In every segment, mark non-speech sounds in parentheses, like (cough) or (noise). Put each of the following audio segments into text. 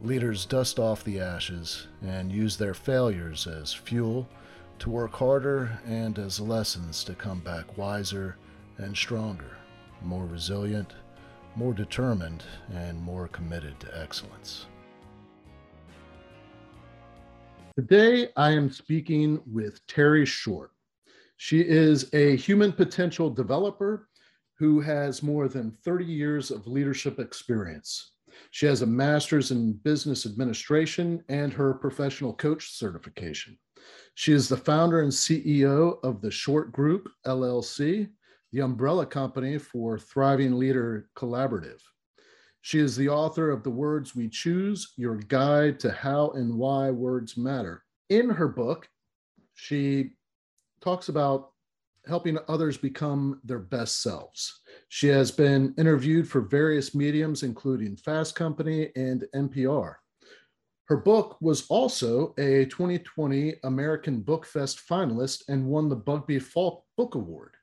Leaders dust off the ashes and use their failures as fuel to work harder and as lessons to come back wiser and stronger, more resilient, more determined, and more committed to excellence. Today, I am speaking with Terry Short. She is a human potential developer who has more than 30 years of leadership experience. She has a master's in business administration and her professional coach certification. She is the founder and CEO of the Short Group, LLC, the umbrella company for Thriving Leader Collaborative. She is the author of The Words We Choose Your Guide to How and Why Words Matter. In her book, she talks about helping others become their best selves. She has been interviewed for various mediums, including Fast Company and NPR. Her book was also a 2020 American Book Fest finalist and won the Bugby Falk Book Award.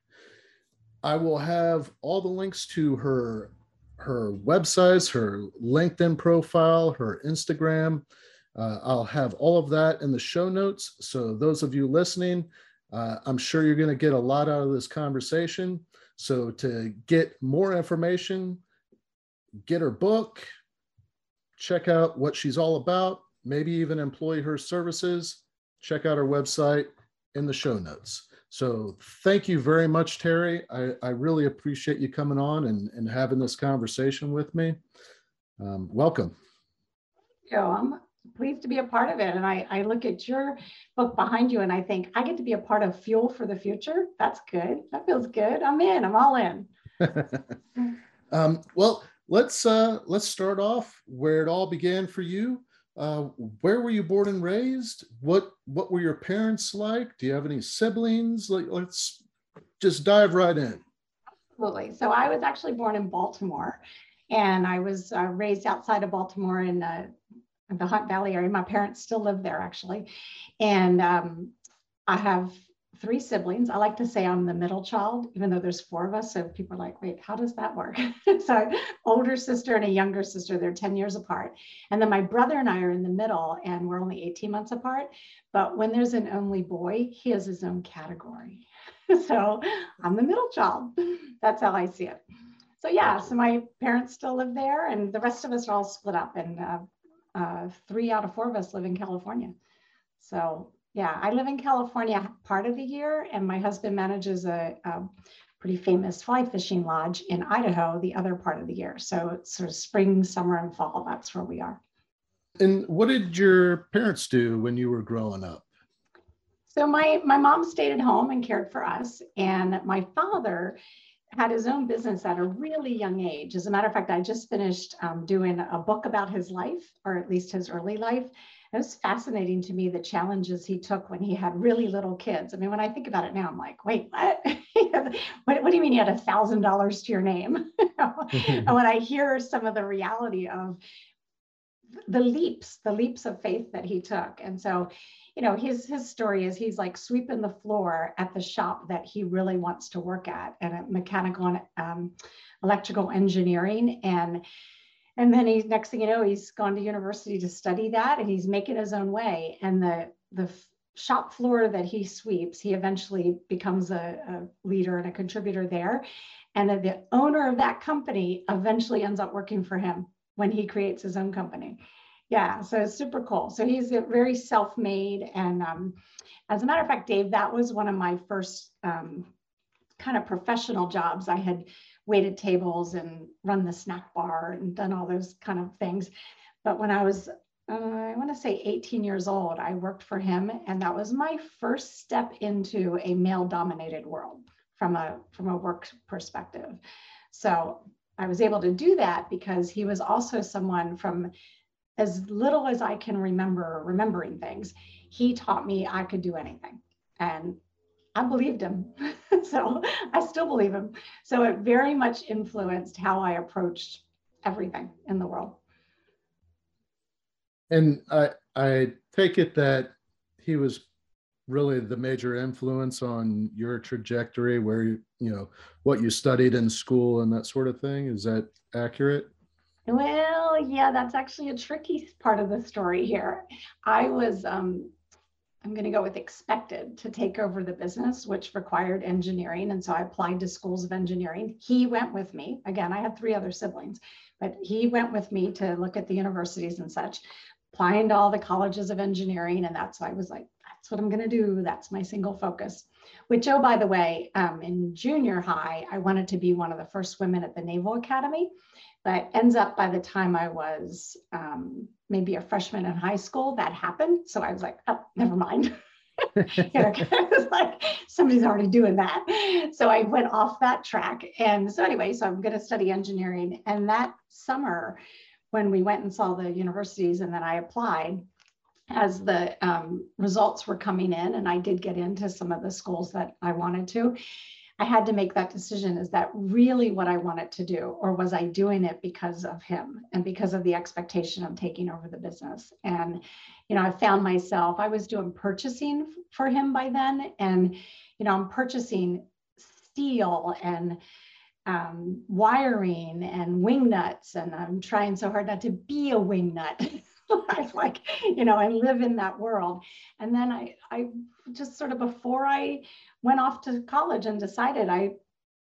I will have all the links to her her websites, her LinkedIn profile, her Instagram. Uh, I'll have all of that in the show notes. So those of you listening, uh, I'm sure you're going to get a lot out of this conversation. So to get more information, get her book, check out what she's all about, maybe even employ her services, check out her website in the show notes. So thank you very much, Terry. I, I really appreciate you coming on and, and having this conversation with me. Um, welcome. Yeah, I'm pleased to be a part of it. And I, I look at your book behind you and I think I get to be a part of Fuel for the Future. That's good. That feels good. I'm in. I'm all in. (laughs) um, well, let's uh, let's start off where it all began for you. Uh, where were you born and raised? What what were your parents like? Do you have any siblings? Like, let's just dive right in. Absolutely. So I was actually born in Baltimore, and I was uh, raised outside of Baltimore in uh, the Hunt Valley area. My parents still live there actually, and um, I have three siblings. I like to say I'm the middle child, even though there's four of us. So people are like, wait, how does that work? (laughs) so older sister and a younger sister, they're 10 years apart. And then my brother and I are in the middle and we're only 18 months apart. But when there's an only boy, he has his own category. (laughs) so I'm the middle child. (laughs) That's how I see it. So yeah, so my parents still live there and the rest of us are all split up and uh, uh, three out of four of us live in California. So yeah, I live in California part of the year, and my husband manages a, a, pretty famous fly fishing lodge in Idaho the other part of the year. So it's sort of spring, summer, and fall. That's where we are. And what did your parents do when you were growing up? So my my mom stayed at home and cared for us, and my father had his own business at a really young age. As a matter of fact, I just finished um, doing a book about his life, or at least his early life. It was fascinating to me the challenges he took when he had really little kids. I mean, when I think about it now, I'm like, wait, what? (laughs) what, what, do you mean you had a thousand dollars to your name? (laughs) (laughs) and when I hear some of the reality of the leaps, the leaps of faith that he took. And so, you know, his his story is he's like sweeping the floor at the shop that he really wants to work at, and at mechanical and um, electrical engineering. And and then he's next thing you know he's gone to university to study that and he's making his own way. And the the shop floor that he sweeps he eventually becomes a, a leader and a contributor there. And the owner of that company eventually ends up working for him when he creates his own company yeah so super cool so he's very self-made and um, as a matter of fact dave that was one of my first um, kind of professional jobs i had waited tables and run the snack bar and done all those kind of things. But when I was, uh, I want to say 18 years old, I worked for him, and that was my first step into a male-dominated world from a from a work perspective. So I was able to do that because he was also someone from as little as I can remember remembering things, he taught me I could do anything. And I believed him. (laughs) so I still believe him. So it very much influenced how I approached everything in the world. And I, I take it that he was really the major influence on your trajectory where you you know what you studied in school and that sort of thing is that accurate well yeah that's actually a tricky part of the story here i was um i'm going to go with expected to take over the business which required engineering and so i applied to schools of engineering he went with me again i had three other siblings but he went with me to look at the universities and such applying to all the colleges of engineering and that's why i was like that's what I'm going to do. That's my single focus. Which, oh, by the way, um, in junior high, I wanted to be one of the first women at the Naval Academy, but ends up by the time I was um, maybe a freshman in high school, that happened. So I was like, oh, never mind. (laughs) know, (laughs) like somebody's already doing that. So I went off that track. And so anyway, so I'm going to study engineering. And that summer, when we went and saw the universities and then I applied, as the um, results were coming in, and I did get into some of the schools that I wanted to, I had to make that decision is that really what I wanted to do, or was I doing it because of him and because of the expectation of taking over the business? And, you know, I found myself, I was doing purchasing for him by then, and, you know, I'm purchasing steel and um, wiring and wing nuts, and I'm trying so hard not to be a wing nut. (laughs) (laughs) I like, you know, I live in that world. And then I, I just sort of before I went off to college and decided I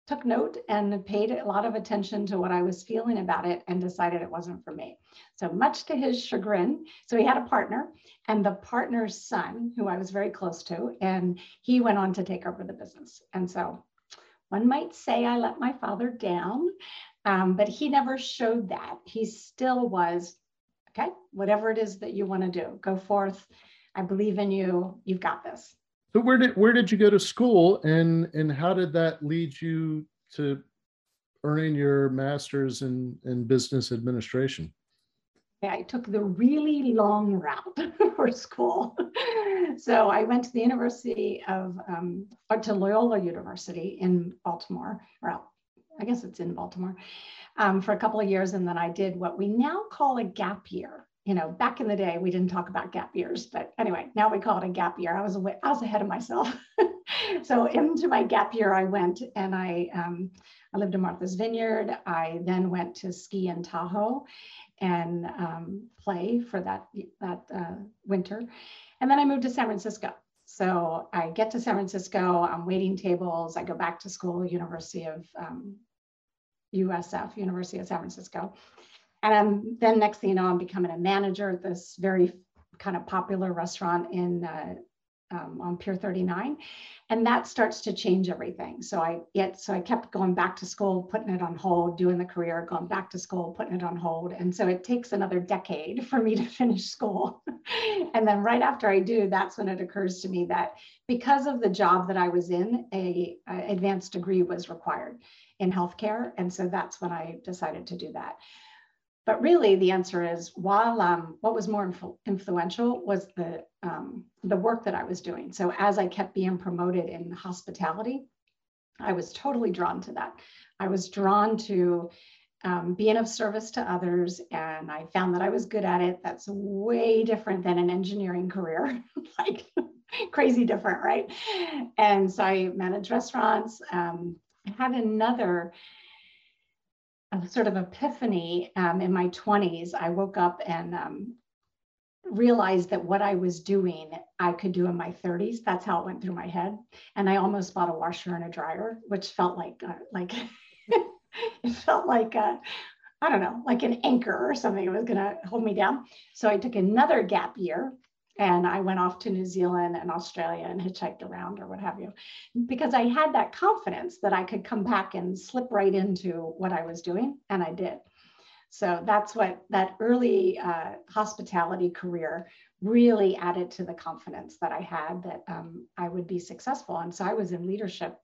took note and paid a lot of attention to what I was feeling about it and decided it wasn't for me. So much to his chagrin. So he had a partner and the partner's son, who I was very close to, and he went on to take over the business. And so one might say I let my father down, um, but he never showed that. He still was Okay, whatever it is that you want to do, go forth. I believe in you. You've got this. So where did where did you go to school, and and how did that lead you to earning your master's in in business administration? Yeah, I took the really long route (laughs) for school. (laughs) so I went to the University of, um, or to Loyola University in Baltimore, well, I guess it's in Baltimore um, for a couple of years. And then I did what we now call a gap year. You know, back in the day, we didn't talk about gap years, but anyway, now we call it a gap year. I was away, I was ahead of myself. (laughs) so into my gap year, I went and I, um, I lived in Martha's Vineyard. I then went to ski in Tahoe and um, play for that that uh, winter, and then I moved to San Francisco. So I get to San Francisco. I'm waiting tables. I go back to school, University of um, USF, University of San Francisco. And then next thing you know, I'm becoming a manager at this very kind of popular restaurant in uh, um, on Pier 39, and that starts to change everything. So I yet so I kept going back to school, putting it on hold, doing the career, going back to school, putting it on hold, and so it takes another decade (laughs) for me to finish school. (laughs) and then right after I do, that's when it occurs to me that because of the job that I was in, a, a advanced degree was required in healthcare. And so that's when I decided to do that. But really, the answer is while um, what was more influ- influential was the um, the work that I was doing. So as I kept being promoted in hospitality, I was totally drawn to that. I was drawn to um, being of service to others, and I found that I was good at it. That's way different than an engineering career, (laughs) like (laughs) crazy different, right? And so I managed restaurants. Um, I had another sort of epiphany um, in my 20s. I woke up and um, realized that what I was doing, I could do in my 30s. That's how it went through my head. And I almost bought a washer and a dryer, which felt like, uh, like, (laughs) it felt like, uh, I don't know, like an anchor or something. It was going to hold me down. So I took another gap year and I went off to New Zealand and Australia and hitchhiked around or what have you, because I had that confidence that I could come back and slip right into what I was doing, and I did. So that's what that early uh, hospitality career really added to the confidence that I had that um, I would be successful. And so I was in leadership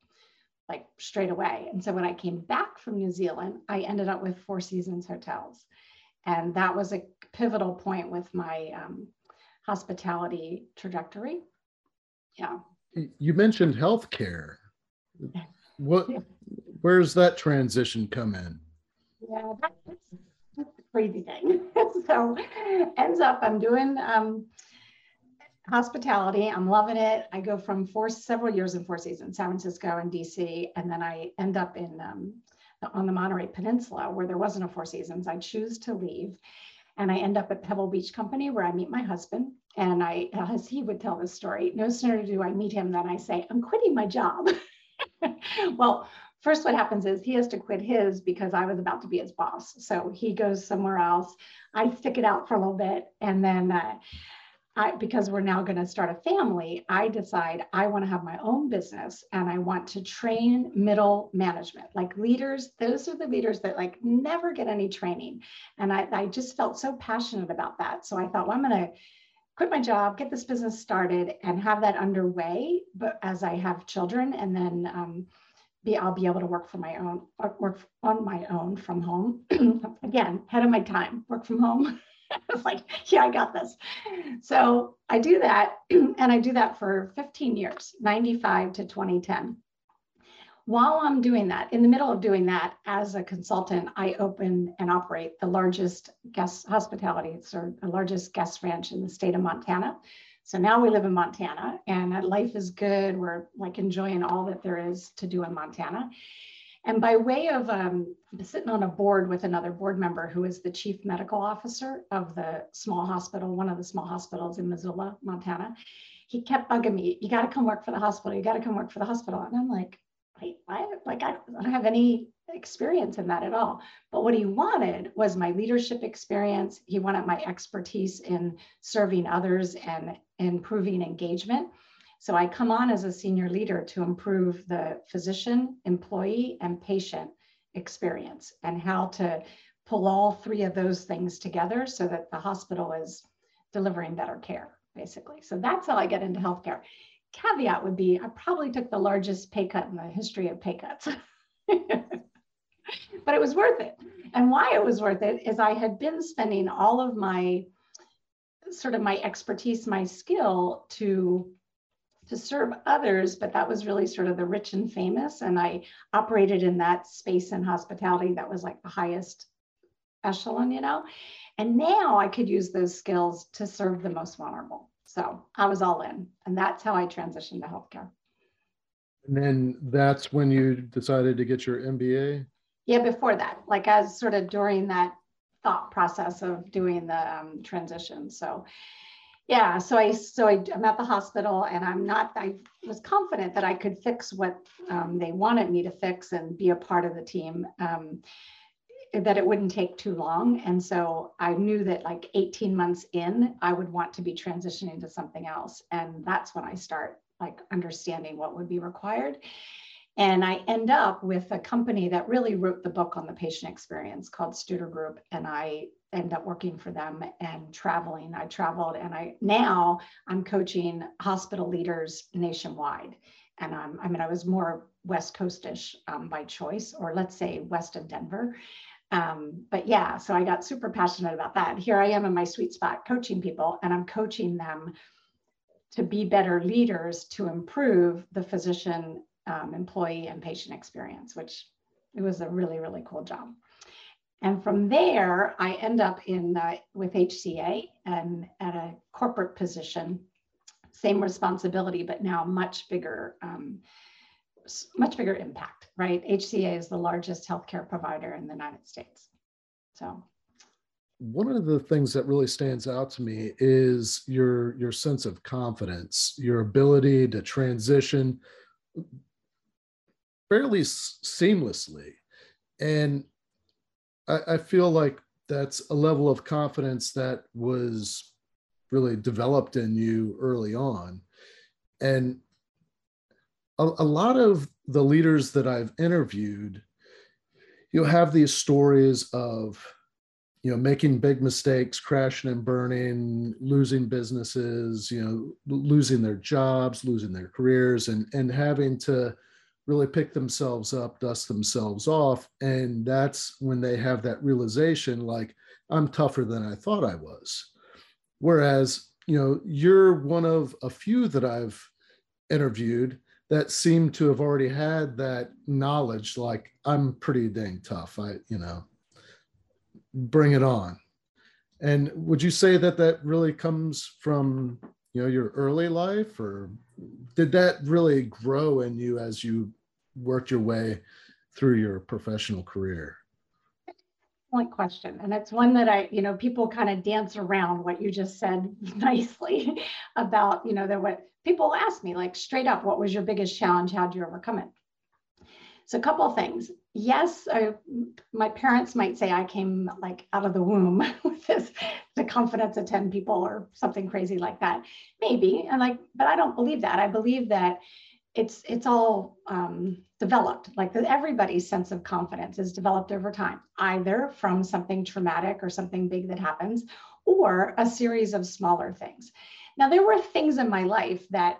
like straight away. And so when I came back from New Zealand, I ended up with Four Seasons Hotels. And that was a pivotal point with my um, hospitality trajectory. Yeah. You mentioned healthcare. (laughs) What, where's that transition come in? Yeah, that's, that's a crazy thing. (laughs) so ends up I'm doing um, hospitality. I'm loving it. I go from four several years in Four Seasons, San Francisco and DC, and then I end up in um, on the Monterey Peninsula where there wasn't a Four Seasons. I choose to leave, and I end up at Pebble Beach Company where I meet my husband. And I, as he would tell this story, no sooner do I meet him than I say, I'm quitting my job. (laughs) well, first what happens is he has to quit his because I was about to be his boss. So he goes somewhere else. I stick it out for a little bit. And then uh, I, because we're now going to start a family, I decide I want to have my own business and I want to train middle management, like leaders. Those are the leaders that like never get any training. And I, I just felt so passionate about that. So I thought, well, I'm going to quit my job, get this business started and have that underway. But as I have children and then um, be, I'll be able to work for my own, work on my own from home. (clears throat) Again, head of my time, work from home. (laughs) (laughs) it's like, yeah, I got this. So I do that, (clears throat) and I do that for 15 years, 95 to 2010. While I'm doing that, in the middle of doing that, as a consultant, I open and operate the largest guest hospitality, or the largest guest ranch in the state of Montana. So now we live in Montana and life is good. We're like enjoying all that there is to do in Montana. And by way of um, sitting on a board with another board member who is the chief medical officer of the small hospital, one of the small hospitals in Missoula, Montana, he kept bugging me, you got to come work for the hospital. You got to come work for the hospital. And I'm like, wait, I, like, I don't have any experience in that at all. But what he wanted was my leadership experience. He wanted my expertise in serving others and improving engagement. So I come on as a senior leader to improve the physician, employee, and patient experience and how to pull all three of those things together so that the hospital is delivering better care, basically. So that's how I get into healthcare. Caveat would be I probably took the largest pay cut in the history of pay cuts. (laughs) but it was worth it. And why it was worth it is I had been spending all of my sort of my expertise, my skill to to serve others, but that was really sort of the rich and famous. And I operated in that space and hospitality that was like the highest echelon, you know. And now I could use those skills to serve the most vulnerable. So I was all in. And that's how I transitioned to healthcare. And then that's when you decided to get your MBA? Yeah, before that, like as sort of during that thought process of doing the um, transition. So yeah so i so I, am at the hospital and i'm not i was confident that i could fix what um, they wanted me to fix and be a part of the team um, that it wouldn't take too long. And so i knew that like 18 months in i would want to be transitioning to something else. And that's when i start like understanding what would be required and I end up with a company that really wrote the book on the patient experience called Studer Group. And I end up working for them and traveling. I traveled and I now I'm coaching hospital leaders nationwide. And I'm, I mean, I was more West Coastish um, by choice, or let's say west of Denver. Um, but yeah, so I got super passionate about that. Here I am in my sweet spot coaching people, and I'm coaching them to be better leaders to improve the physician, um, employee, and patient experience, which it was a really, really cool job. And from there, I end up in with HCA and at a corporate position, same responsibility, but now much bigger, um, much bigger impact. Right? HCA is the largest healthcare provider in the United States. So. One of the things that really stands out to me is your your sense of confidence, your ability to transition fairly seamlessly. And I, I feel like that's a level of confidence that was really developed in you early on. And a, a, lot of the leaders that I've interviewed, you have these stories of, you know, making big mistakes, crashing and burning, losing businesses, you know, losing their jobs, losing their careers, and and having to really pick themselves up, dust themselves off. And that's when they have that realization like, I'm tougher than I thought I was. Whereas, you know, you're one of a few that I've interviewed that seem to have already had that knowledge like I'm pretty dang tough. I, you know, bring it on. And would you say that that really comes from, you know, your early life or did that really grow in you as you worked your way through your professional career? Excellent question. And it's one that I, you know, people kind of dance around what you just said (laughs) nicely about, you know, that what people ask me like straight up, what was your biggest challenge? How'd you overcome it? So a couple of things. Yes, I, my parents might say I came like out of the womb (laughs) with this, the confidence of 10 people or something crazy like that. Maybe. And like, but I don't believe that. I believe that it's it's all um, developed like everybody's sense of confidence is developed over time either from something traumatic or something big that happens or a series of smaller things now there were things in my life that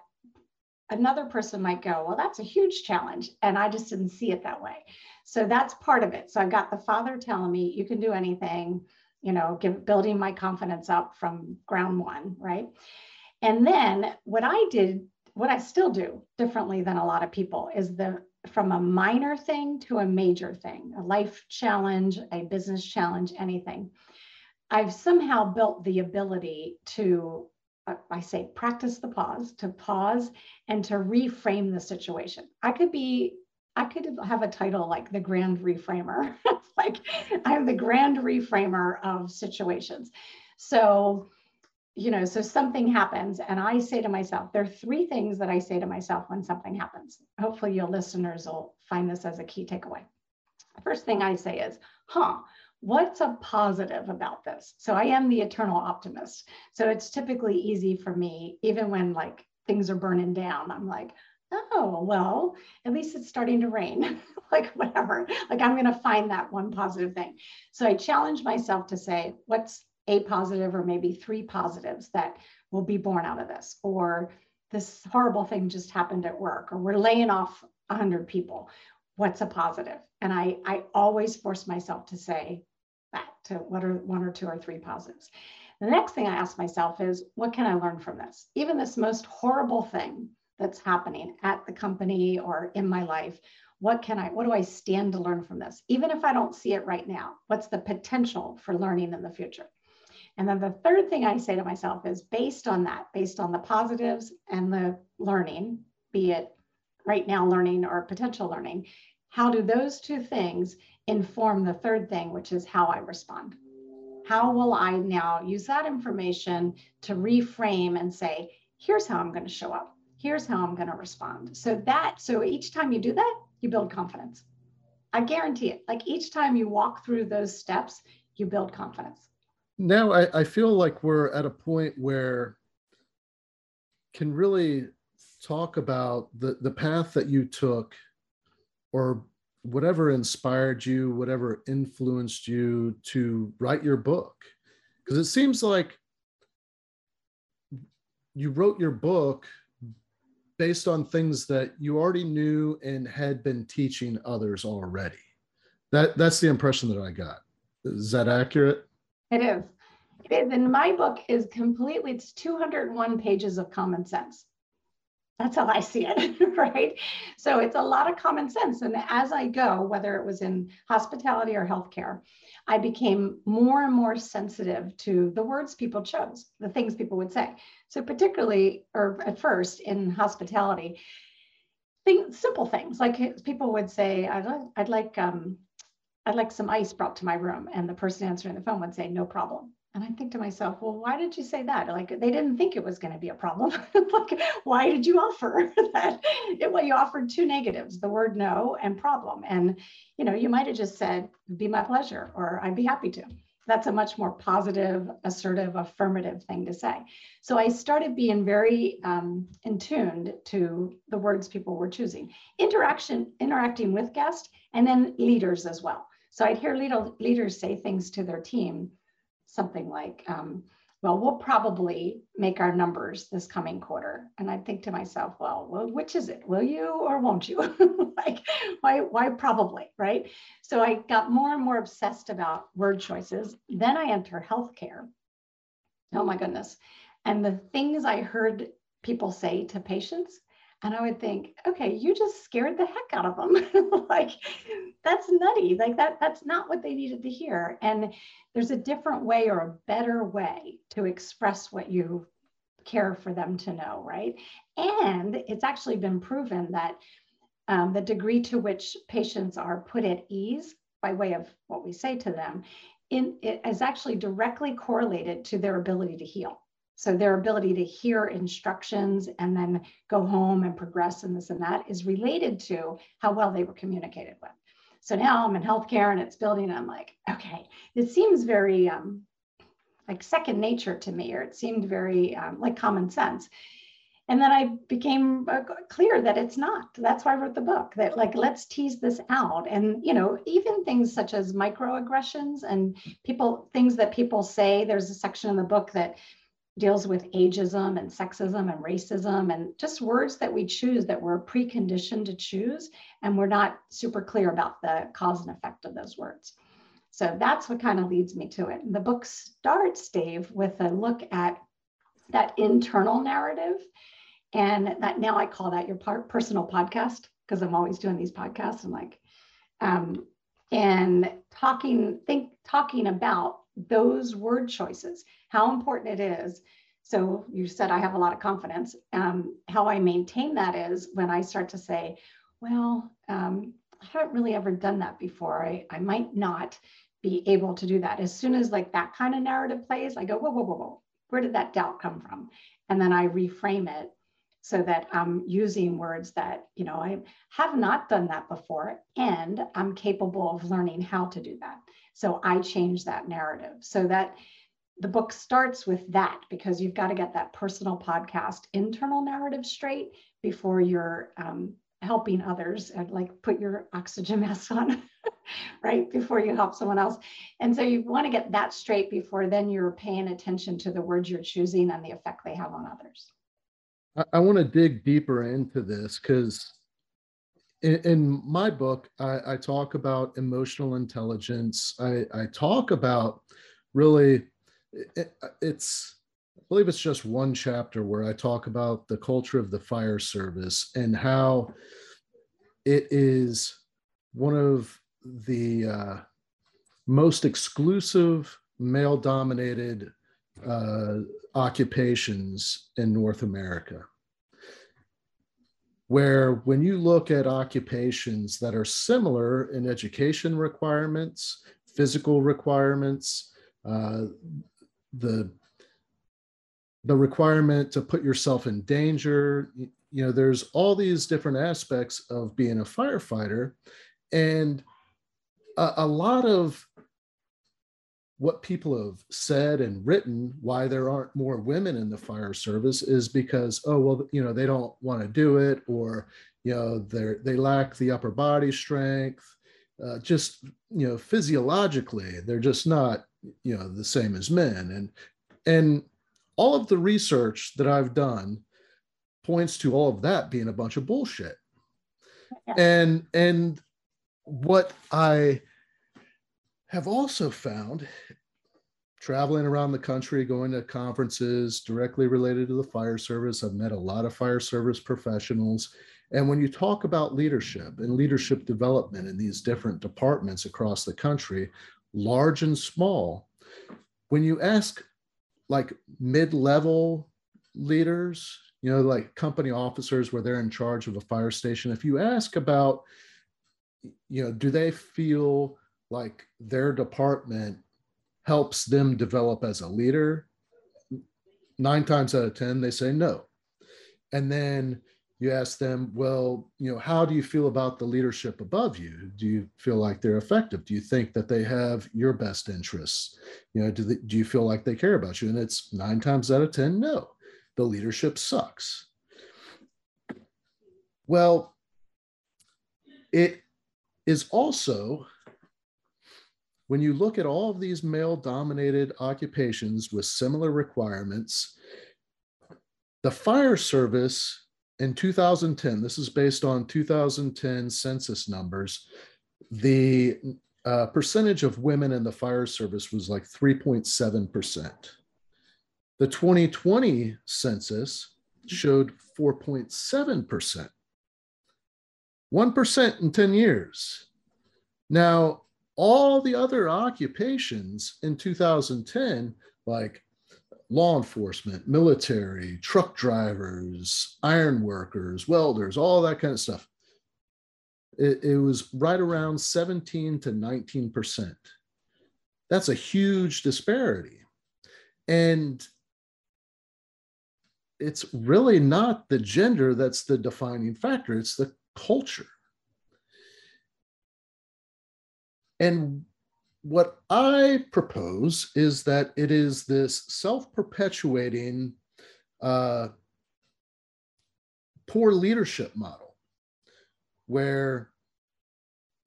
another person might go well that's a huge challenge and i just didn't see it that way so that's part of it so i've got the father telling me you can do anything you know give, building my confidence up from ground one right and then what i did what I still do differently than a lot of people is the from a minor thing to a major thing, a life challenge, a business challenge, anything. I've somehow built the ability to, Uh, I say, practice the pause, to pause and to reframe the situation. I could be, I could have a title like the grand reframer. (laughs) like I'm the grand reframer of situations. So you know, so something happens, and I say to myself, there are three things that I say to myself when something happens. Hopefully, your listeners will find this as a key takeaway. First thing I say is, huh, what's a positive about this? So I am the eternal optimist. So it's typically easy for me, even when like things are burning down, I'm like, oh, well, at least it's starting to rain, (laughs) like whatever. Like I'm going to find that one positive thing. So I challenge myself to say, what's a positive or maybe three positives that will be born out of this or this horrible thing just happened at work or we're laying off 100 people what's a positive and i i always force myself to say to what are one or two or three positives. The next thing i ask myself is what can i learn from this? Even this most horrible thing that's happening at the company or in my life what can i what do i stand to learn from this? Even if i don't see it right now what's the potential for learning in the future? And then the third thing I say to myself is based on that, based on the positives and the learning, be it right now learning or potential learning, how do those two things inform the third thing, which is how I respond? How will I now use that information to reframe and say, here's how I'm going to show up. Here's how I'm going to respond. So that, so each time you do that, you build confidence. I guarantee it. Like each time you walk through those steps, you build confidence now I, I feel like we're at a point where can really talk about the the path that you took or whatever inspired you whatever influenced you to write your book because it seems like you wrote your book based on things that you already knew and had been teaching others already that that's the impression that i got is that accurate it is. It is. And my book is completely, it's 201 pages of common sense. That's how I see it, (laughs) right? So it's a lot of common sense. And as I go, whether it was in hospitality or healthcare, I became more and more sensitive to the words people chose, the things people would say. So, particularly, or at first in hospitality, things, simple things like people would say, I'd, I'd like um, I'd like some ice brought to my room. And the person answering the phone would say, no problem. And I think to myself, well, why did you say that? Like they didn't think it was going to be a problem. (laughs) like, why did you offer (laughs) that? It, well, you offered two negatives, the word no and problem. And, you know, you might have just said, be my pleasure, or I'd be happy to. That's a much more positive, assertive, affirmative thing to say. So I started being very um, in tuned to the words people were choosing. Interaction, interacting with guests, and then leaders as well. So I'd hear leader, leaders say things to their team, something like, um, well, we'll probably make our numbers this coming quarter. And I think to myself, well, well which is it? Will you or won't you? (laughs) like, why, why probably, right? So I got more and more obsessed about word choices. Then I enter healthcare. Oh my goodness. And the things I heard people say to patients and I would think, okay, you just scared the heck out of them. (laughs) like that's nutty. Like that, that's not what they needed to hear. And there's a different way or a better way to express what you care for them to know, right? And it's actually been proven that um, the degree to which patients are put at ease by way of what we say to them in, it is actually directly correlated to their ability to heal. So their ability to hear instructions and then go home and progress and this and that is related to how well they were communicated with. So now I'm in healthcare and it's building. And I'm like, okay, it seems very um, like second nature to me, or it seemed very um, like common sense. And then I became uh, clear that it's not. That's why I wrote the book. That like let's tease this out. And you know, even things such as microaggressions and people things that people say. There's a section in the book that deals with ageism and sexism and racism and just words that we choose that we're preconditioned to choose and we're not super clear about the cause and effect of those words. So that's what kind of leads me to it. The book starts, Dave, with a look at that internal narrative. And that now I call that your personal podcast because I'm always doing these podcasts. I'm like, um, and talking, think talking about those word choices, how important it is. So you said I have a lot of confidence. Um, how I maintain that is when I start to say, well, um, I haven't really ever done that before. I, I might not be able to do that. As soon as like that kind of narrative plays, I go, whoa, whoa, whoa, whoa. Where did that doubt come from? And then I reframe it so that I'm using words that, you know, I have not done that before and I'm capable of learning how to do that. So I change that narrative. So that the book starts with that because you've got to get that personal podcast internal narrative straight before you're um, helping others and like put your oxygen (laughs) mask on right before you help someone else. And so you want to get that straight before then you're paying attention to the words you're choosing and the effect they have on others I, I want to dig deeper into this because in, in, my book, I, I, talk about emotional intelligence. I, I talk about really, it, it's, I believe it's just one chapter where I talk about the culture of the fire service and how it is one of the uh, most exclusive male dominated uh, occupations in North America. Where, when you look at occupations that are similar in education requirements, physical requirements, uh, the the requirement to put yourself in danger you know there's all these different aspects of being a firefighter and a, a lot of what people have said and written why there aren't more women in the fire service is because oh well you know they don't want to do it or you know they they lack the upper body strength uh, just you know physiologically they're just not you know the same as men and and all of the research that i've done points to all of that being a bunch of bullshit yeah. and and what i have also found traveling around the country, going to conferences directly related to the fire service. I've met a lot of fire service professionals. And when you talk about leadership and leadership development in these different departments across the country, large and small, when you ask like mid level leaders, you know, like company officers where they're in charge of a fire station, if you ask about, you know, do they feel like their department helps them develop as a leader, nine times out of 10, they say no. And then you ask them, well, you know, how do you feel about the leadership above you? Do you feel like they're effective? Do you think that they have your best interests? You know, do, they, do you feel like they care about you? And it's nine times out of 10, no. The leadership sucks. Well, it is also when you look at all of these male dominated occupations with similar requirements, the fire service in 2010, this is based on 2010 census numbers, the uh, percentage of women in the fire service was like 3.7%. The 2020 census showed 4.7%. 1% in 10 years. Now, all the other occupations in 2010, like law enforcement, military, truck drivers, iron workers, welders, all that kind of stuff, it, it was right around 17 to 19%. That's a huge disparity. And it's really not the gender that's the defining factor, it's the culture. And what I propose is that it is this self perpetuating uh, poor leadership model where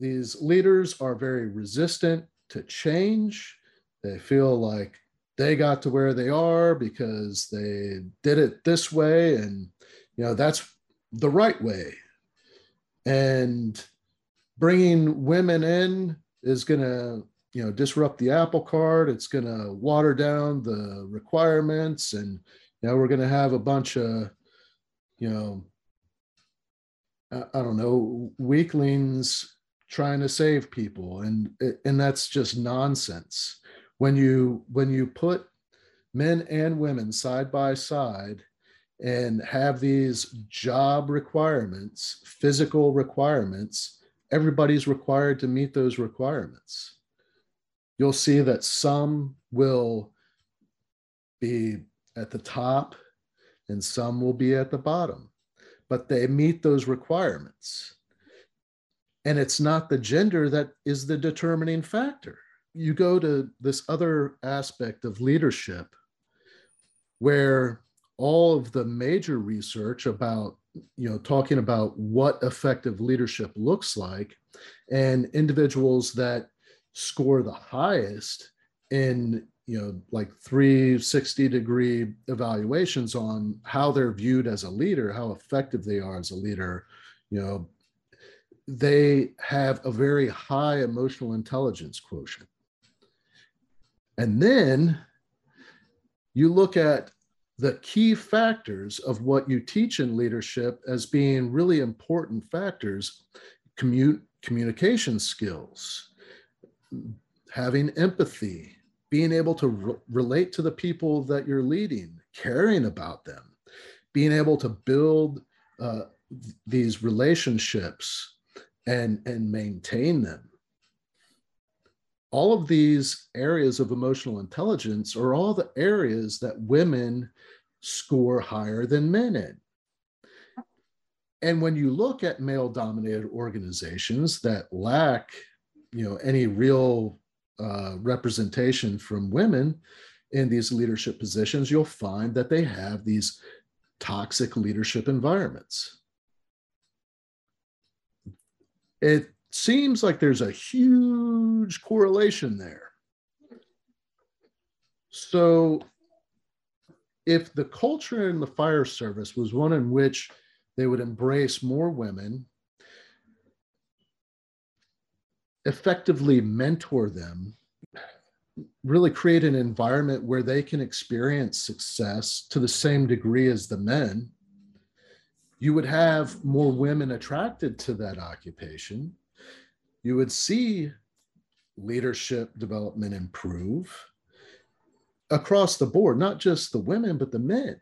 these leaders are very resistant to change. They feel like they got to where they are because they did it this way and you know that's the right way and bringing women in is going to you know disrupt the apple cart it's going to water down the requirements and know we're going to have a bunch of you know I, I don't know weaklings trying to save people and and that's just nonsense. When you when you put men and women side by side and have these job requirements physical requirements everybody's required to meet those requirements you'll see that some will be at the top and some will be at the bottom, but they meet those requirements. And it's not the gender that is the determining factor. You go to this other aspect of leadership where all of the major research about you know talking about what effective leadership looks like and individuals that score the highest in you know like 360 degree evaluations on how they're viewed as a leader how effective they are as a leader you know they have a very high emotional intelligence quotient. And then you look at the key factors of what you teach in leadership as being really important factors commute communication skills having empathy, being able to re- relate to the people that you're leading, caring about them, being able to build uh, these relationships and, and maintain them. All of these areas of emotional intelligence are all the areas that women score higher than men in. And when you look at male dominated organizations that lack you know any real uh, representation from women in these leadership positions, you'll find that they have these toxic leadership environments. It seems like there's a huge correlation there. So, if the culture in the fire service was one in which they would embrace more women effectively mentor them really create an environment where they can experience success to the same degree as the men you would have more women attracted to that occupation you would see leadership development improve across the board not just the women but the men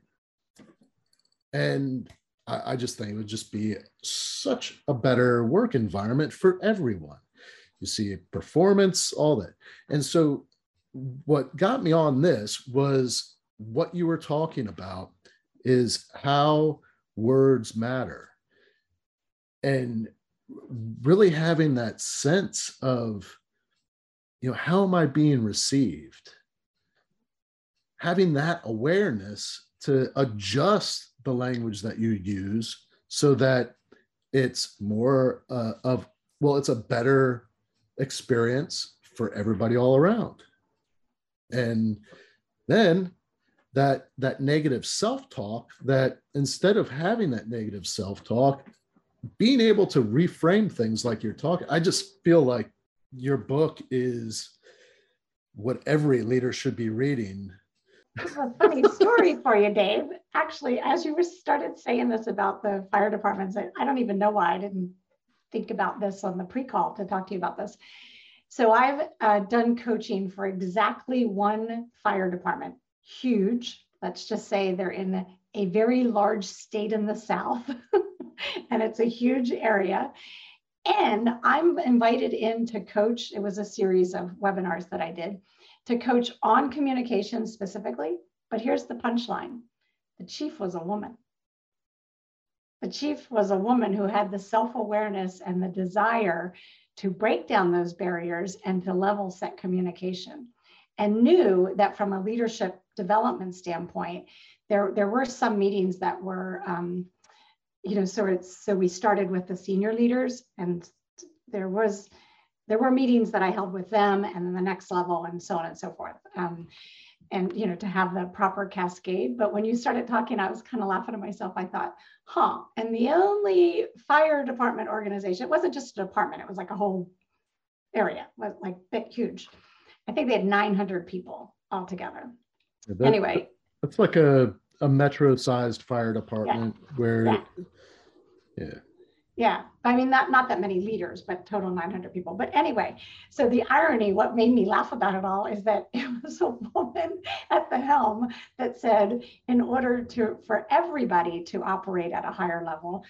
and I, I just think it would just be such a better work environment for everyone you see performance, all that. And so, what got me on this was what you were talking about is how words matter. And really having that sense of, you know, how am I being received? Having that awareness to adjust the language that you use so that it's more uh, of, well, it's a better experience for everybody all around. And then that that negative self-talk that instead of having that negative self-talk being able to reframe things like you're talking i just feel like your book is what every leader should be reading a funny story for you, Dave. Actually, as you started saying this about the fire departments, I, I don't even know why I didn't think about this on the pre-call to talk to you about this. So I've uh, done coaching for exactly one fire department, huge. Let's just say they're in a very large state in the South, (laughs) and it's a huge area. And I'm invited in to coach. It was a series of webinars that I did to coach on communication specifically. But here's the punchline the chief was a woman. The chief was a woman who had the self awareness and the desire to break down those barriers and to level set communication, and knew that from a leadership development standpoint, there, there were some meetings that were, um, you know, so it's so we started with the senior leaders, and there was there were meetings that I held with them and then the next level and so on and so forth. Um, and you know to have the proper cascade. But when you started talking i was kind of laughing at myself. I thought huh and the only fire department organization it wasn't just a department it was like a whole area was like big huge. I think they had 900 people altogether. Yeah, that, anyway that's like a, a metro sized fire department yeah. where yeah. yeah yeah, I mean, not, not that many leaders, but total 900 people. But anyway, so the irony, what made me laugh about it all is that (laughs) it was a woman at the helm that said, in order to for everybody to operate at a higher level,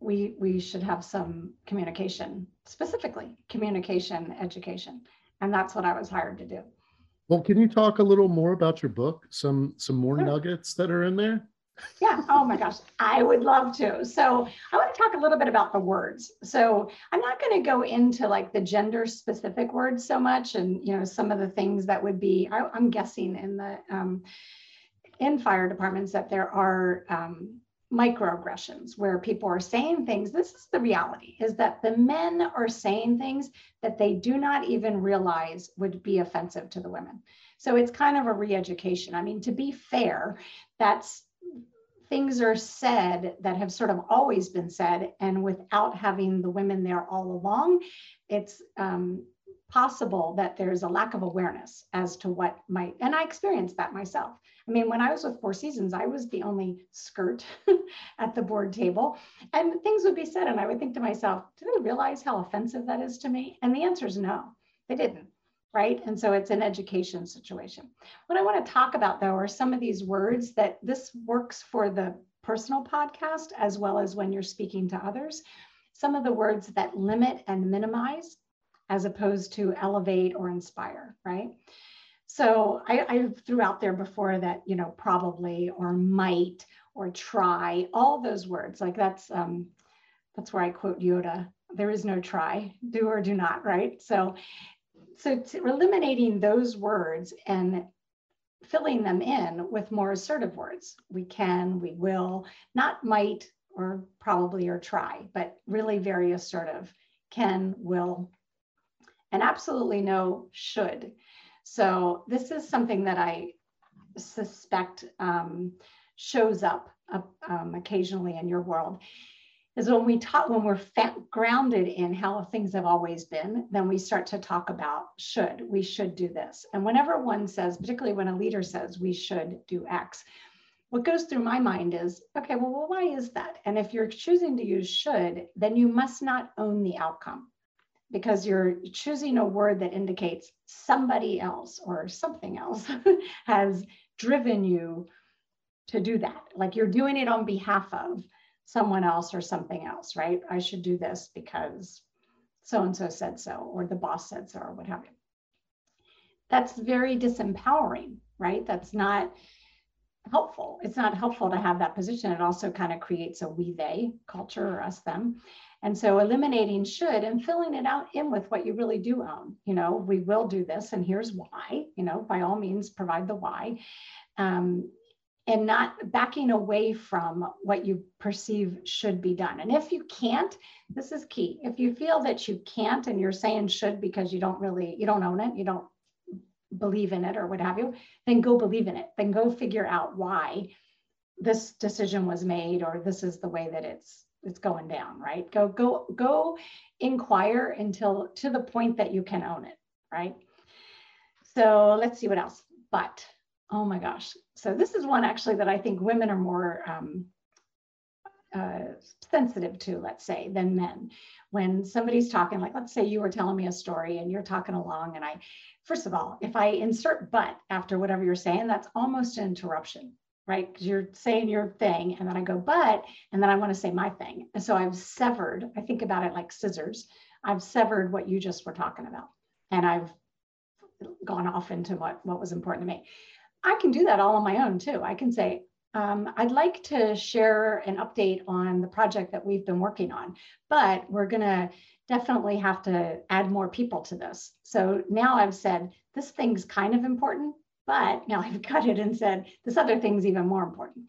we we should have some communication, specifically communication education. And that's what I was hired to do. Well, can you talk a little more about your book? Some some more sure. nuggets that are in there? Yeah. Oh my gosh. I would love to. So I want to talk a little bit about the words. So I'm not going to go into like the gender specific words so much and, you know, some of the things that would be, I, am guessing in the, um, in fire departments that there are um, microaggressions where people are saying things. This is the reality is that the men are saying things that they do not even realize would be offensive to the women. So it's kind of a re-education. I mean, to be fair, that's things are said that have sort of always been said, and without having the women there all along, it's um, possible that there's a lack of awareness as to what might, and I experienced that myself. I mean, when I was with Four Seasons, I was the only skirt (laughs) at the board table, and things would be said, and I would think to myself, do they realize how offensive that is to me? And the answer is no, they didn't right? And so it's an education situation. What I want to talk about though are some of these words that this works for the personal podcast as well as when you're speaking to others. Some of the words that limit and minimize as opposed to elevate or inspire, right? So I, I threw out there before that, you know, probably or might or try, all those words. Like that's um, that's where I quote Yoda. There is no try, do or do not, right? So so eliminating those words and filling them in with more assertive words. We can, we will, not might or probably or try, but really very assertive. Can, will, and absolutely no should. So this is something that I suspect um, shows up uh, um, occasionally in your world is when we talk when we're grounded in how things have always been then we start to talk about should we should do this. And whenever one says particularly when a leader says we should do x what goes through my mind is okay well, well why is that? And if you're choosing to use should then you must not own the outcome because you're choosing a word that indicates somebody else or something else (laughs) has driven you to do that like you're doing it on behalf of someone else or something else, right? I should do this because so and so said so, or the boss said so, or what have you. That's very disempowering, right? That's not helpful. It's not helpful to have that position. It also kind of creates a we they culture or us them. And so eliminating should and filling it out in with what you really do own. You know, we will do this and here's why, you know, by all means, provide the why. Um, and not backing away from what you perceive should be done. And if you can't, this is key. If you feel that you can't and you're saying should because you don't really, you don't own it, you don't believe in it or what have you, then go believe in it. Then go figure out why this decision was made or this is the way that it's it's going down, right? Go go go inquire until to the point that you can own it, right? So let's see what else. But oh my gosh. So this is one actually that I think women are more um, uh, sensitive to, let's say, than men. When somebody's talking, like let's say you were telling me a story and you're talking along, and I, first of all, if I insert but after whatever you're saying, that's almost an interruption, right? Because you're saying your thing, and then I go but, and then I want to say my thing. And so I've severed, I think about it like scissors. I've severed what you just were talking about. And I've gone off into what, what was important to me. I can do that all on my own too. I can say, um, I'd like to share an update on the project that we've been working on, but we're going to definitely have to add more people to this. So now I've said this thing's kind of important, but now I've (laughs) cut it and said this other thing's even more important.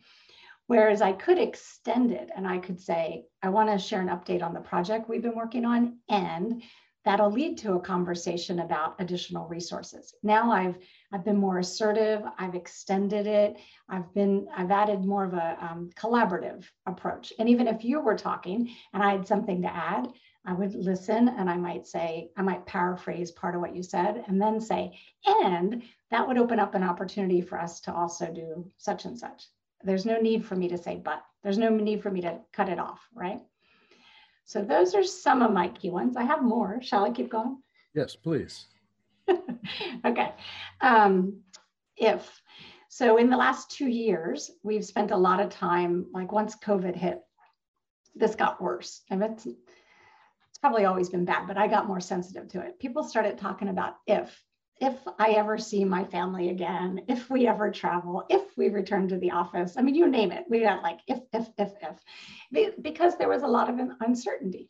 Whereas I could extend it and I could say, I want to share an update on the project we've been working on, and that'll lead to a conversation about additional resources. Now I've I've been more assertive. I've extended it. I've been I've added more of a um, collaborative approach. And even if you were talking and I had something to add, I would listen and I might say I might paraphrase part of what you said and then say, and that would open up an opportunity for us to also do such and such. There's no need for me to say but. There's no need for me to cut it off, right? So those are some of my key ones. I have more. Shall I keep going? Yes, please. (laughs) okay. Um, if. So in the last two years, we've spent a lot of time, like once COVID hit, this got worse. And it's, probably always been bad, but I got more sensitive to it. People started talking about if, if I ever see my family again, if we ever travel, if we return to the office. I mean, you name it. We got like if, if, if, if, because there was a lot of uncertainty.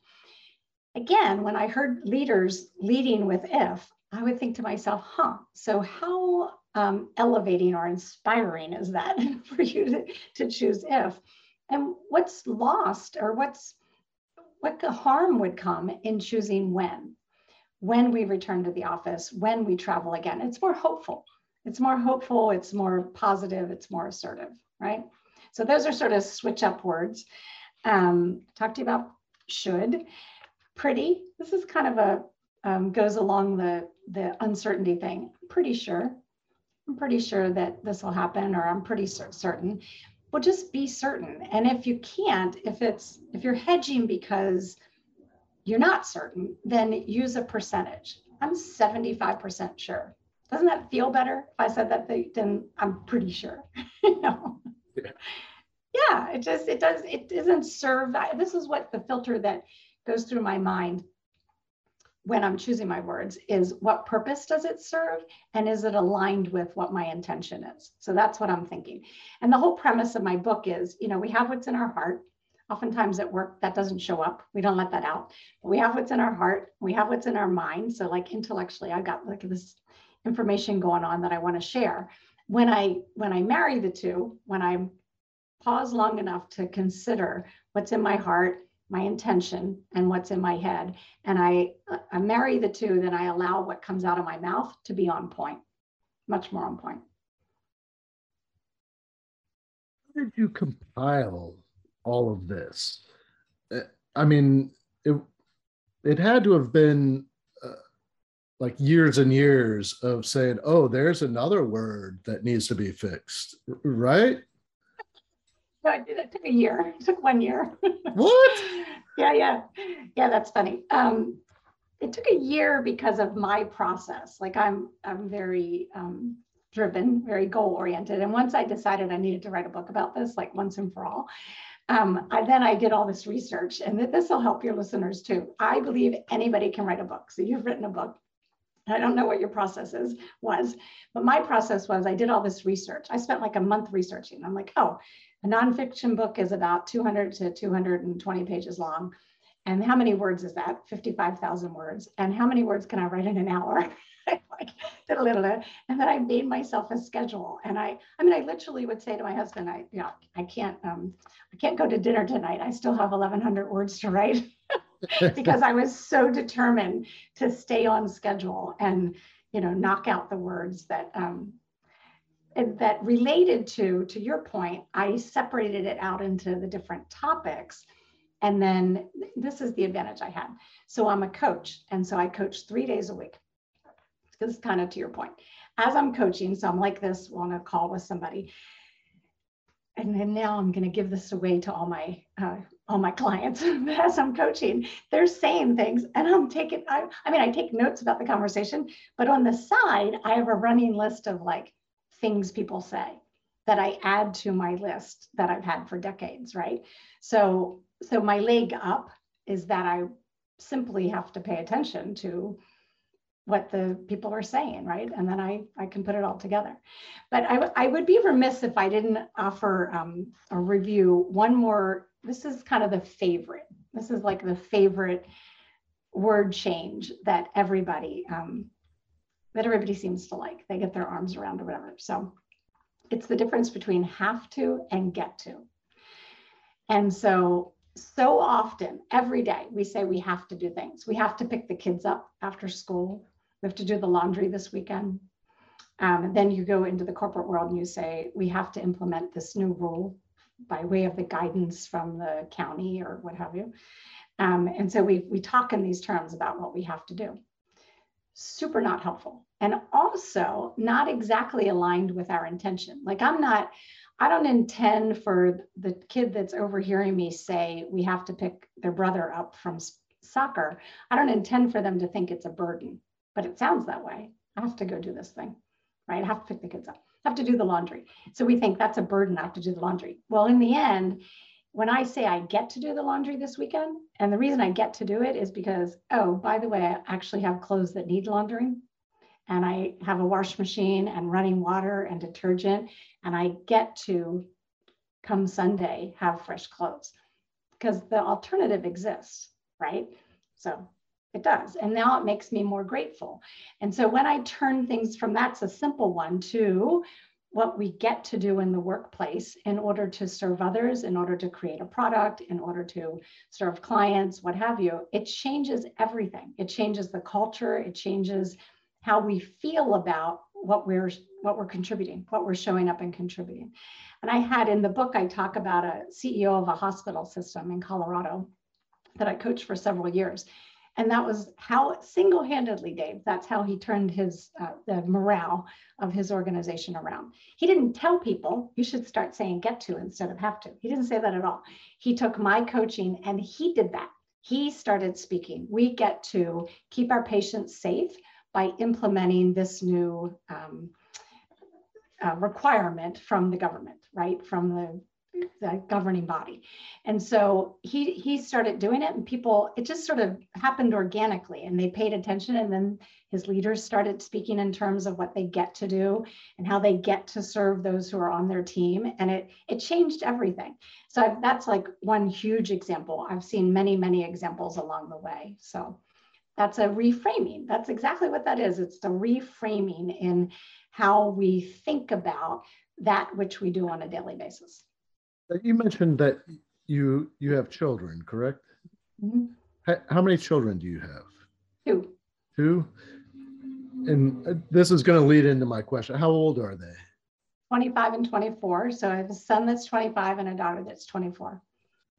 Again, when I heard leaders leading with if, I would think to myself, huh, so how um, elevating or inspiring is that (laughs) for you to, to choose if? And what's lost or what's what harm would come in choosing when? When we return to the office, when we travel again. It's more hopeful. It's more hopeful, it's more positive, it's more assertive, right? So those are sort of switch up words. Um, talk to you about should. Pretty. This is kind of a um, goes along the the uncertainty thing. I'm pretty sure. I'm pretty sure that this will happen, or I'm pretty certain. Well, just be certain. And if you can't, if it's if you're hedging because you're not certain, then use a percentage. I'm 75% sure. Doesn't that feel better if I said that? Then I'm pretty sure. (laughs) you know? Yeah. yeah, it just it does it doesn't serve. This is what the filter that goes through my mind when I'm choosing my words is what purpose does it serve and is it aligned with what my intention is? So that's what I'm thinking. And the whole premise of my book is, you know, we have what's in our heart. Oftentimes at work that doesn't show up. We don't let that out. But we have what's in our heart. We have what's in our mind. So like intellectually, I've got like this information going on that I want to share. When I when I marry the two, when I pause long enough to consider what's in my heart my intention and what's in my head. And i i marry the two then i allow what comes out of my mouth to be on point much more on point. How did you compile all of this? Uh, i mean it it had to have been uh, like years and years of saying oh there's another word that needs to be fixed right no, it, it took a year. It took one year. What? (laughs) yeah, yeah, yeah. That's funny. Um, it took a year because of my process. Like I'm, I'm very um, driven, very goal oriented. And once I decided I needed to write a book about this, like once and for all, um, I, then I did all this research, and that this will help your listeners too. I believe anybody can write a book. So you've written a book. I don't know what your process is, was, but my process was I did all this research. I spent like a month researching. I'm like, oh, a nonfiction book is about 200 to 220 pages long. And how many words is that? 55,000 words. And how many words can I write in an hour? (laughs) like, and then I made myself a schedule. And I, I mean, I literally would say to my husband, I, you know, I can't, um, I can't go to dinner tonight. I still have 1,100 words to write (laughs) because I was so determined to stay on schedule and, you know, knock out the words that, um, that related to, to your point, I separated it out into the different topics. And then this is the advantage I had. So I'm a coach. And so I coach three days a week this is kind of to your point. As I'm coaching, so I'm like this on a call with somebody, and then now I'm going to give this away to all my uh, all my clients (laughs) as I'm coaching. They're saying things, and I'm taking. I, I mean, I take notes about the conversation, but on the side, I have a running list of like things people say that I add to my list that I've had for decades, right? So, so my leg up is that I simply have to pay attention to what the people are saying, right? And then I, I can put it all together. But I, I would be remiss if I didn't offer um, a review. One more, this is kind of the favorite. This is like the favorite word change that everybody, um, that everybody seems to like. They get their arms around or whatever. So it's the difference between have to and get to. And so so often every day we say we have to do things we have to pick the kids up after school we have to do the laundry this weekend. Um, and then you go into the corporate world and you say, we have to implement this new rule by way of the guidance from the county or what have you. Um, and so we, we talk in these terms about what we have to do. Super not helpful. And also not exactly aligned with our intention. Like I'm not, I don't intend for the kid that's overhearing me say we have to pick their brother up from soccer. I don't intend for them to think it's a burden but it sounds that way. I have to go do this thing, right? I have to pick the kids up, I have to do the laundry. So we think that's a burden. I have to do the laundry. Well, in the end, when I say I get to do the laundry this weekend, and the reason I get to do it is because, oh, by the way, I actually have clothes that need laundering. And I have a wash machine and running water and detergent. And I get to come Sunday have fresh clothes because the alternative exists, right? So it does. And now it makes me more grateful. And so when I turn things from that's a simple one to what we get to do in the workplace in order to serve others, in order to create a product, in order to serve clients, what have you, it changes everything. It changes the culture, it changes how we feel about what we're what we're contributing, what we're showing up and contributing. And I had in the book I talk about a CEO of a hospital system in Colorado that I coached for several years and that was how single-handedly, Dave, that's how he turned his uh, the morale of his organization around. He didn't tell people you should start saying get to instead of have to. He didn't say that at all. He took my coaching and he did that. He started speaking. We get to keep our patients safe by implementing this new um, uh, requirement from the government, right? From the the governing body. And so he he started doing it and people it just sort of happened organically and they paid attention and then his leaders started speaking in terms of what they get to do and how they get to serve those who are on their team and it it changed everything. So I've, that's like one huge example. I've seen many many examples along the way. So that's a reframing. That's exactly what that is. It's the reframing in how we think about that which we do on a daily basis. You mentioned that you you have children, correct? Mm-hmm. How, how, many children do you have? Two. Two. And uh, this is going to lead into my question. How old are they? 25 and 24. So I have a son that's 25 and a daughter that's 24.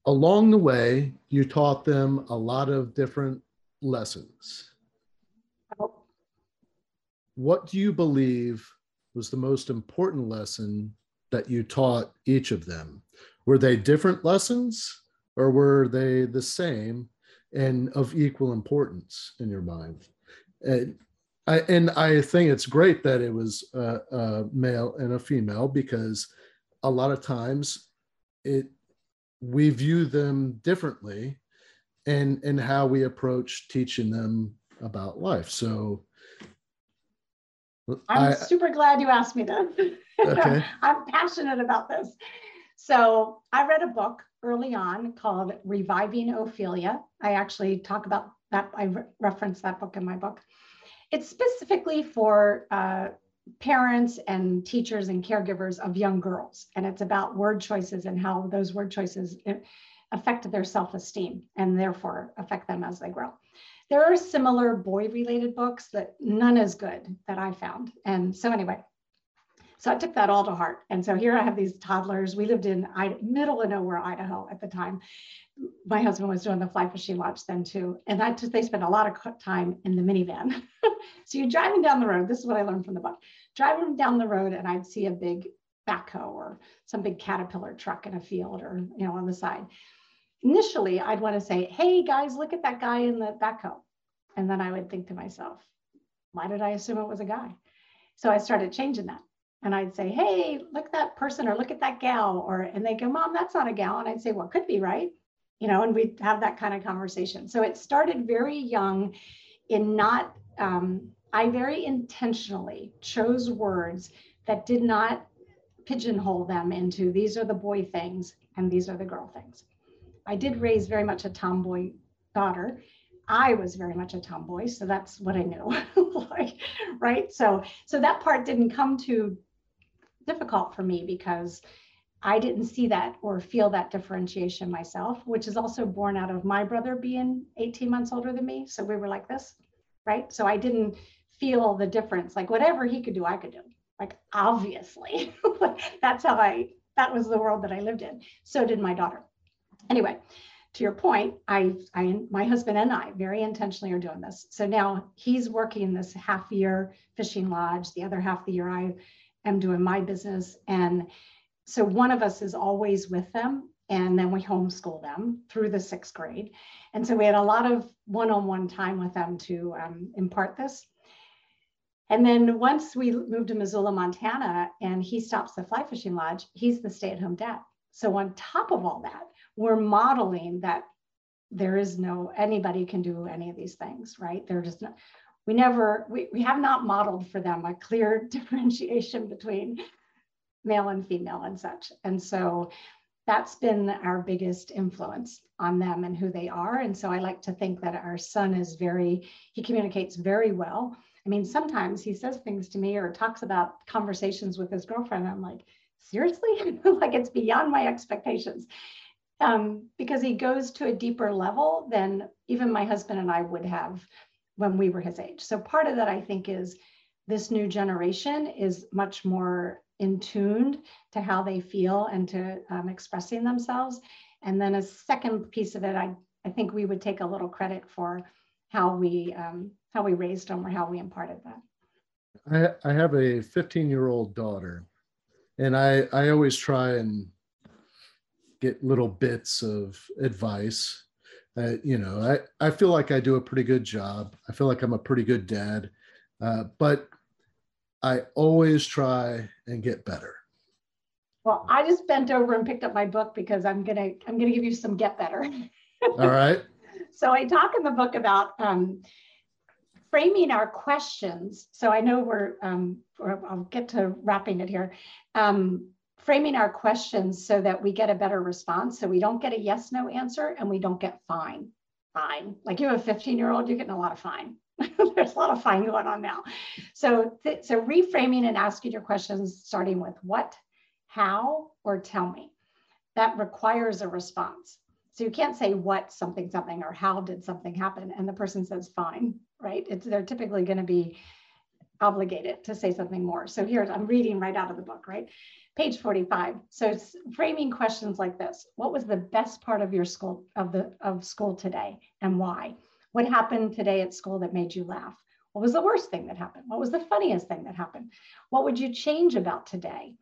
Along the way, you taught them a lot of different lessons. Oh. What do you believe was the most important lesson that you taught each of them? Were they different lessons or were they the same and of equal importance in your mind? And I, and I think it's great that it was a, a male and a female because a lot of times it we view them differently and and how we approach teaching them about life so i'm I, super glad you asked me that (laughs) okay. i'm passionate about this So I read a book early on called Reviving Ophelia. I actually talk about that, I re- reference that book in my book. It's specifically for uh, parents and teachers and caregivers of young girls. And it's about word choices and how those word choices eh, affect their self esteem and therefore affect them as they grow. There are similar boy related books that none as good that I found. And so, anyway, so I took that all to heart. And so here I have these toddlers. We lived in middle of nowhere, Idaho at the time. My husband was doing the fly fishing lodge then too. And I just, they spent a lot of time in the minivan. (laughs) so you're driving down the road. This is what I learned from the book. Driving down the road and I'd see a big backhoe or some big caterpillar truck in a field or, you know, on the side. Initially, I'd want to say, hey guys, look at that guy in the backhoe. And then I would think to myself, why did I assume it was a guy? So I started changing that and I'd say, "Hey, look at that person, or look at that gal," or and they go, "Mom, that's not a gal," and I'd say, "Well, could be, right?" You know, and we'd have that kind of conversation. So it started very young, in not. Um, I very intentionally chose words that did not pigeonhole them into these are the boy things and these are the girl things. I did raise very much a tomboy daughter. I was very much a tomboy, so that's what I knew. (laughs) like, right? So so that part didn't come to difficult for me because I didn't see that or feel that differentiation myself, which is also born out of my brother being 18 months older than me. So we were like this, right? So I didn't feel the difference. Like whatever he could do, I could do. Like obviously, (laughs) that's how I, that was the world that I lived in. So did my daughter. Anyway, to your point, I, I, my husband and I very intentionally are doing this. So now he's working this half year fishing lodge. The other half the year, I am doing my business. And so one of us is always with them. And then we homeschool them through the sixth grade. And so we had a lot of one on one time with them to um, impart this. And then once we moved to Missoula, Montana, and he stops the fly fishing lodge, he's the stay at home dad. So, on top of all that, we're modeling that there is no anybody can do any of these things, right? They're just not, we never we, we have not modeled for them a clear (laughs) differentiation between male and female and such. And so that's been our biggest influence on them and who they are. And so i like to think that our son is very he communicates very well. I mean sometimes he says things to me or talks about conversations with his girlfriend. I'm like seriously? (laughs) Like it's beyond my expectations. Um, because he goes to a deeper level than even my husband and i would have when we were his age. So part of that, I think, is this new generation is much more in tuned to how they feel and to um, expressing themselves. And then a second piece of it, I, I think we would take a little credit for how we um, how we raised them or how we imparted that. I, I have a 15 year old daughter, and I, I always try and get little bits of advice uh, you know, I, I feel like I do a pretty good job. I feel like I'm a pretty good dad, uh, but I always try and get better. Well, I just bent over and picked up my book because I'm gonna I'm gonna give you some get better. (laughs) All right. so I talk in the book about um, framing our questions. So I know we're, um, I'll get to wrapping it here. Um, framing our questions so that we get a better response. So we don't get a yes, no answer and we don't get fine. Fine. Like you have a 15 year old, you're getting a lot of fine. (laughs) There's a lot of fine going on now. So, th- so reframing and asking your questions, starting with what, how, or tell me. That requires a response. So you can't say what something something or how did something happen and the person says fine, right? It's they're typically going to be obligated to say something more. So here I'm reading right out of the book, right? page 45. So it's framing questions like this. What was the best part of your school of the of school today and why? What happened today at school that made you laugh? What was the worst thing that happened? What was the funniest thing that happened? What would you change about today?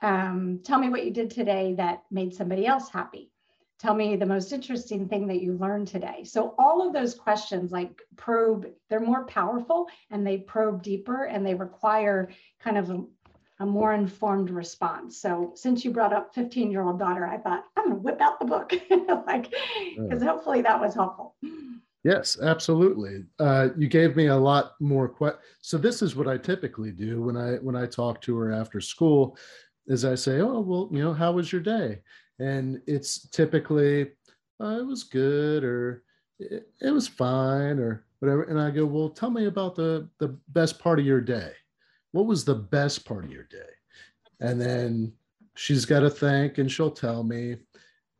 Um, tell me what you did today that made somebody else happy. Tell me the most interesting thing that you learned today. So, all of those questions, like probe, they're more powerful and they probe deeper and they require kind of a, a more informed response. So since you brought up 15 year old daughter, I thought I'm going to whip out the book, (laughs) like because hopefully that was helpful. Yes, absolutely. Uh, you gave me a lot more. Que- so this is what I typically do when I when I talk to her after school. is I say, oh, well, you know, how was your day? And it's typically, oh, it was good or it, it was fine or whatever. And I go, well, tell me about the, the best part of your day. What was the best part of your day? And then she's got to think and she'll tell me.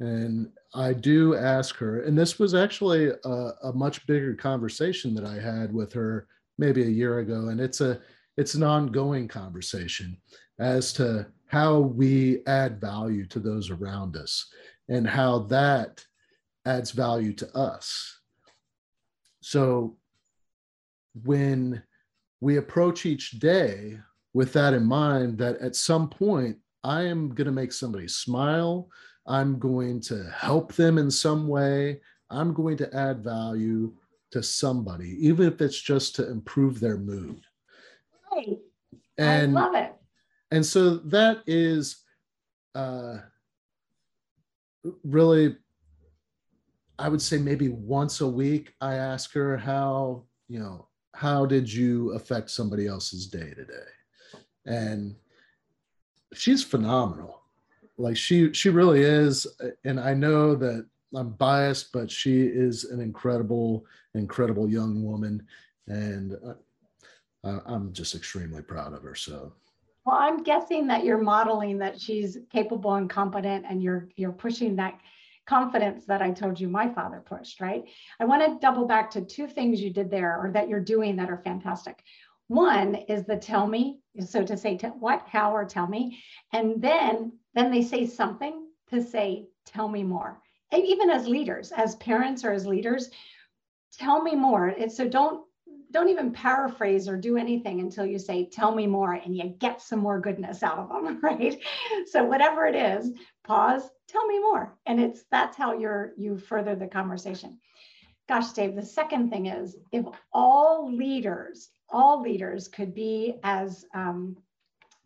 And I do ask her, and this was actually a, a much bigger conversation that I had with her maybe a year ago. And it's a, it's an ongoing conversation as to how we add value to those around us and how that adds value to us. So when we approach each day with that in mind, that at some point I am going to make somebody smile, I'm going to help them in some way, I'm going to add value to somebody, even if it's just to improve their mood. Right. And I love it. And so that is uh, really, I would say maybe once a week, I ask her how, you know, how did you affect somebody else's day today? And she's phenomenal. Like she, she really is. And I know that I'm biased, but she is an incredible, incredible young woman. And uh, I'm just extremely proud of her. So well, I'm guessing that you're modeling that she's capable and competent and you're you're pushing that confidence that I told you my father pushed, right? I want to double back to two things you did there or that you're doing that are fantastic. One is the tell me, so to say what, how, or tell me. And then then they say something to say, tell me more. And even as leaders, as parents or as leaders, tell me more. It's so don't don't even paraphrase or do anything until you say, tell me more, and you get some more goodness out of them, (laughs) right? So whatever it is, pause, tell me more. And it's that's how you're you further the conversation. Gosh, Dave, the second thing is if all leaders, all leaders could be as um,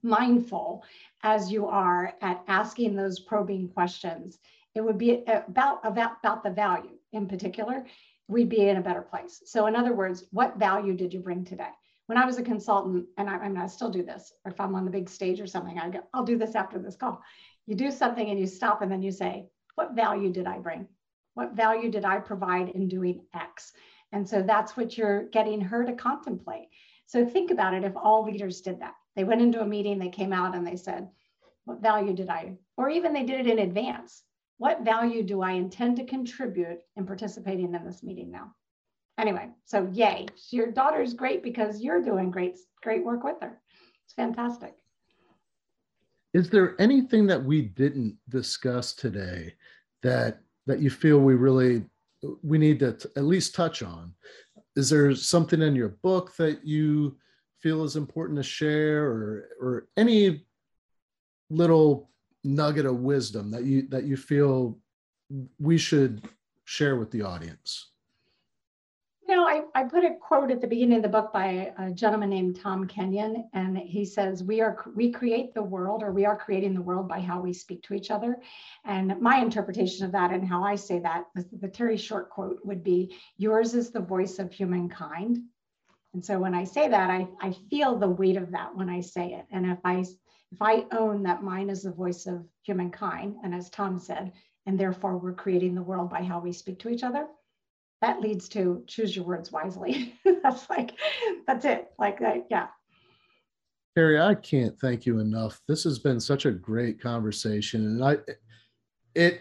mindful as you are at asking those probing questions, it would be about, about, about the value in particular we'd be in a better place. So, in other words, what value did you bring today? When I was a consultant, and I, I mean, I still do this, or if I'm on the big stage or something, I go, I'll do this after this call. You do something and you stop, and then you say, What value did I bring? What value did I provide in doing X? And so that's what you're getting her to contemplate. So think about it if all leaders did that. They went into a meeting, they came out and they said, What value did I, or even they did it in advance what value do I intend to contribute in participating in this meeting now? Anyway, so yay. Your daughter's great because you're doing great, great work with her. It's fantastic. Is there anything that we didn't discuss today that that you feel we really we need to at least touch on? Is there something in your book that you feel is important to share or or any little nugget of wisdom that you that you feel we should share with the audience? You know, I, I put a quote at the beginning of the book by a gentleman named Tom Kenyon, and he says, "We are we create the world, or we are creating the world by how we speak to each other." And my interpretation of that, and how I say that, the Terre Short quote would be, "Yours is the voice of humankind." And so when I say that, I, I feel the weight of that when I say it. And if I if I own that mine is the voice of humankind, and as Tom said, and therefore we're creating the world by how we speak to each other, that leads to choose your words wisely. (laughs) that's like, that's it. Like, that, yeah. Terre, I can't thank you enough. This has been such a great conversation, and I, it,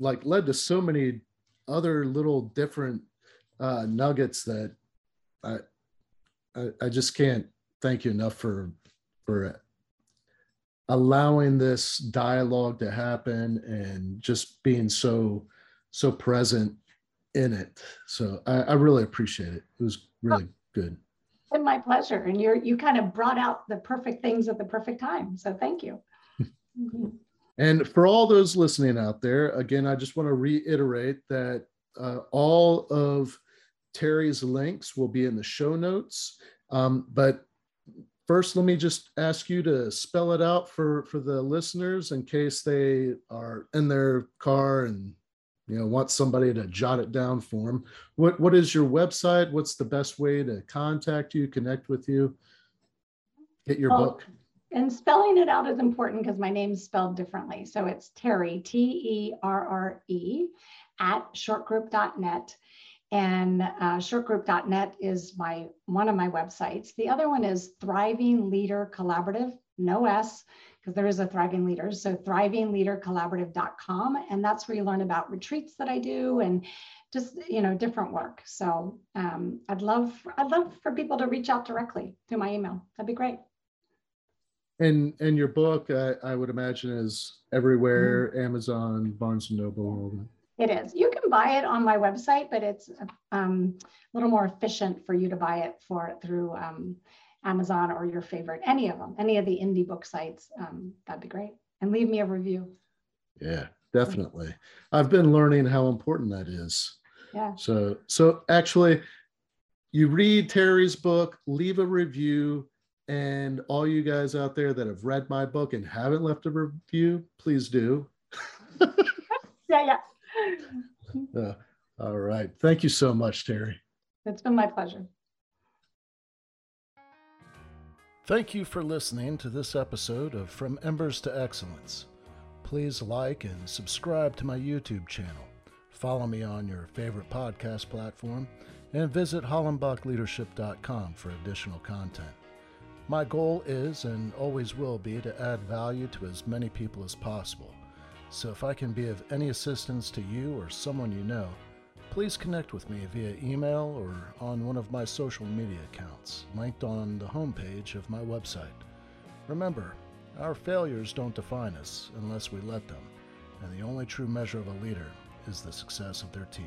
like led to so many other little different uh, nuggets that I, I, I just can't thank you enough for for allowing this dialogue to happen and just being so so present in it. So I, I really appreciate it. It was really oh, good. And my pleasure. And you're you kind of brought out the perfect things at the perfect time. So thank you. (laughs) and for all those listening out there, again, I just want to reiterate that uh, all of Terre's links will be in the show notes. Um, but First, let me just ask you to spell it out for, for the listeners in case they are in their car and you know want somebody to jot it down for them. What what is your website? What's the best way to contact you, connect with you, get your book? and spelling it out is important because my name's spelled differently. So it's Terre T E R R E, at shortgroup.net. And uh, shortgroup.net is my one of my websites. The other one is Thriving Leader Collaborative, no S, because there is a Thriving Leader. So thrivingleadercollaborative.com, and that's where you learn about retreats that I do and just you know different work. So um, I'd love I'd love for people to reach out directly through my email. That'd be great. And and your book, I, I would imagine, is everywhere: mm-hmm. Amazon, Barnes and Noble. It is. You can buy it on my website, but it's um, a little more efficient for you to buy it for through um, Amazon or your favorite, any of them, any of the indie book sites. Um, that'd be great. And leave me a review. Yeah, definitely. I've been learning how important that is. Yeah. So, so actually, you read Terre's book, leave a review, and all you guys out there that have read my book and haven't left a review, please do. (laughs) (laughs) yeah, yeah. Uh, all right. Thank you so much, Terre. It's been my pleasure. Thank you for listening to this episode of From Embers to Excellence. Please like and subscribe to my YouTube channel. Follow me on your favorite podcast platform and visit hollenbachleadership.com for additional content. My goal is and always will be to add value to as many people as possible. So if I can be of any assistance to you or someone you know, please connect with me via email or on one of my social media accounts, linked on the homepage of my website. Remember, our failures don't define us unless we let them, and the only true measure of a leader is the success of their team.